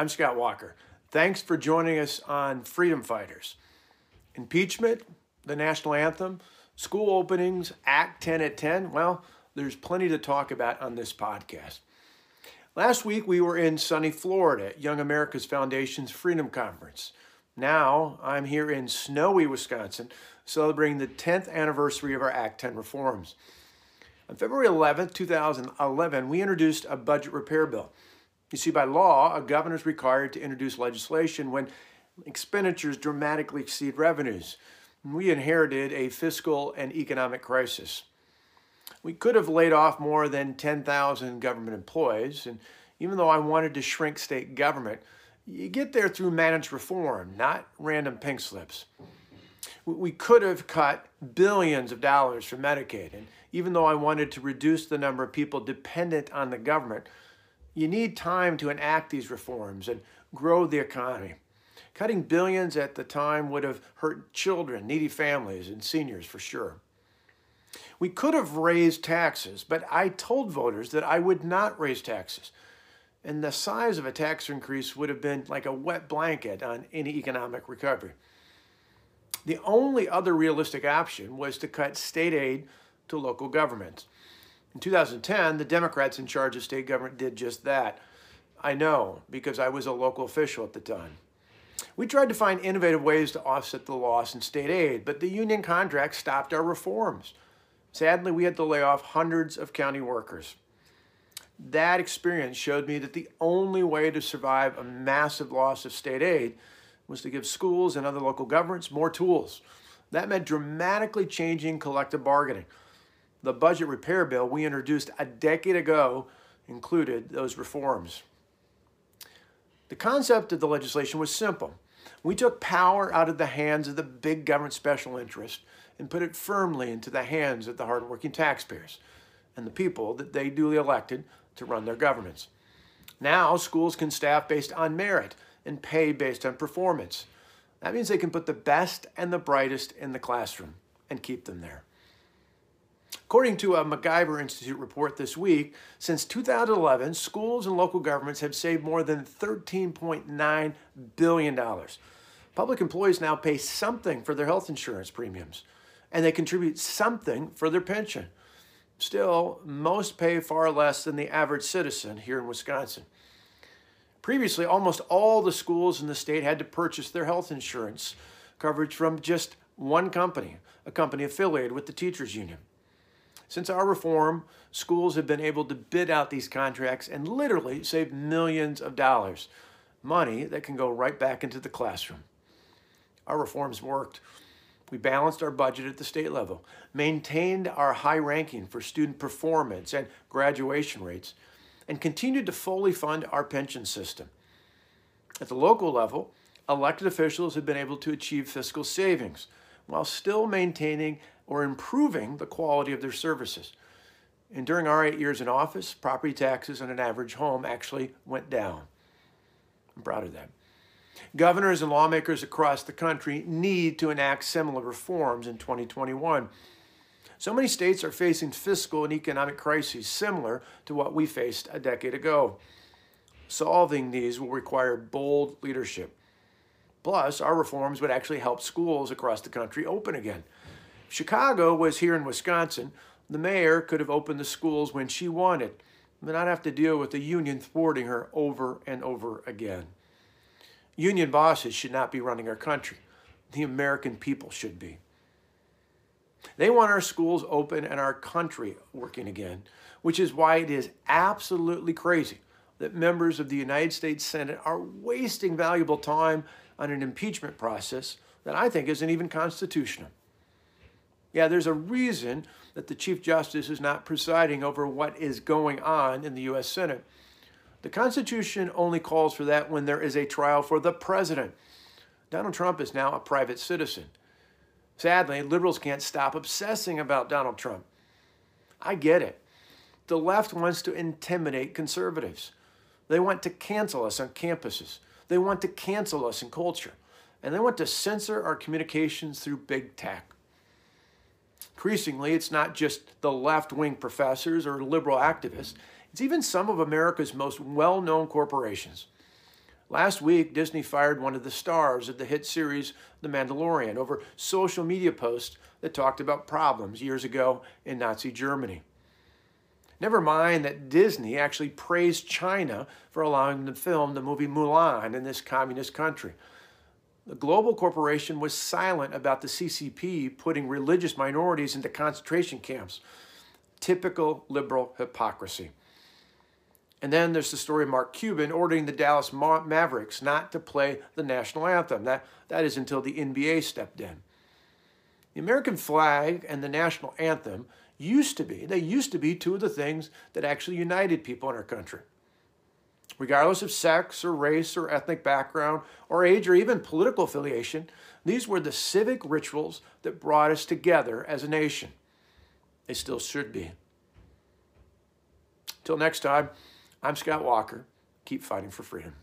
I'm Scott Walker. Thanks for joining us on Freedom Fighters. Impeachment, the national anthem, school openings, Act 10 at 10. Well, there's plenty to talk about on this podcast. Last week, we were in sunny Florida at Young America's Foundation's Freedom Conference. Now, I'm here in snowy Wisconsin celebrating the 10th anniversary of our Act 10 reforms. On February 11, 2011, we introduced a budget repair bill. You see, by law, a governor is required to introduce legislation when expenditures dramatically exceed revenues. We inherited a fiscal and economic crisis. We could have laid off more than 10,000 government employees, and even though I wanted to shrink state government, you get there through managed reform, not random pink slips. We could have cut billions of dollars from Medicaid, and even though I wanted to reduce the number of people dependent on the government, you need time to enact these reforms and grow the economy. Cutting billions at the time would have hurt children, needy families, and seniors for sure. We could have raised taxes, but I told voters that I would not raise taxes. And the size of a tax increase would have been like a wet blanket on any economic recovery. The only other realistic option was to cut state aid to local governments. In 2010, the Democrats in charge of state government did just that. I know because I was a local official at the time. We tried to find innovative ways to offset the loss in state aid, but the union contract stopped our reforms. Sadly, we had to lay off hundreds of county workers. That experience showed me that the only way to survive a massive loss of state aid was to give schools and other local governments more tools. That meant dramatically changing collective bargaining. The budget repair bill we introduced a decade ago included those reforms. The concept of the legislation was simple. We took power out of the hands of the big government special interest and put it firmly into the hands of the hardworking taxpayers and the people that they duly elected to run their governments. Now, schools can staff based on merit and pay based on performance. That means they can put the best and the brightest in the classroom and keep them there. According to a MacIver Institute report this week, since 2011, schools and local governments have saved more than $13.9 billion. Public employees now pay something for their health insurance premiums, and they contribute something for their pension. Still, most pay far less than the average citizen here in Wisconsin. Previously, almost all the schools in the state had to purchase their health insurance coverage from just one company, a company affiliated with the teachers union. Since our reform, schools have been able to bid out these contracts and literally save millions of dollars, money that can go right back into the classroom. Our reforms worked. We balanced our budget at the state level, maintained our high ranking for student performance and graduation rates, and continued to fully fund our pension system. At the local level, elected officials have been able to achieve fiscal savings while still maintaining or improving the quality of their services. And during our eight years in office, property taxes on an average home actually went down. I'm proud of that. Governors and lawmakers across the country need to enact similar reforms in 2021. So many states are facing fiscal and economic crises similar to what we faced a decade ago. Solving these will require bold leadership. Plus, our reforms would actually help schools across the country open again. Chicago was here in Wisconsin. The mayor could have opened the schools when she wanted, but not have to deal with the union thwarting her over and over again. Union bosses should not be running our country. The American people should be. They want our schools open and our country working again, which is why it is absolutely crazy that members of the United States Senate are wasting valuable time on an impeachment process that I think isn't even constitutional. Yeah, there's a reason that the Chief Justice is not presiding over what is going on in the U.S. Senate. The Constitution only calls for that when there is a trial for the president. Donald Trump is now a private citizen. Sadly, liberals can't stop obsessing about Donald Trump. I get it. The left wants to intimidate conservatives. They want to cancel us on campuses. They want to cancel us in culture. And they want to censor our communications through big tech. Increasingly, it's not just the left wing professors or liberal activists, it's even some of America's most well known corporations. Last week, Disney fired one of the stars of the hit series The Mandalorian over social media posts that talked about problems years ago in Nazi Germany. Never mind that Disney actually praised China for allowing them to film the movie Mulan in this communist country. The global corporation was silent about the CCP putting religious minorities into concentration camps. Typical liberal hypocrisy. And then there's the story of Mark Cuban ordering the Dallas Ma Mavericks not to play the national anthem. That, that is until the NBA stepped in. The American flag and the national anthem used to be, they used to be two of the things that actually united people in our country. Regardless of sex or race or ethnic background or age or even political affiliation, these were the civic rituals that brought us together as a nation. They still should be. Till next time, I'm Scott Walker. Keep fighting for freedom.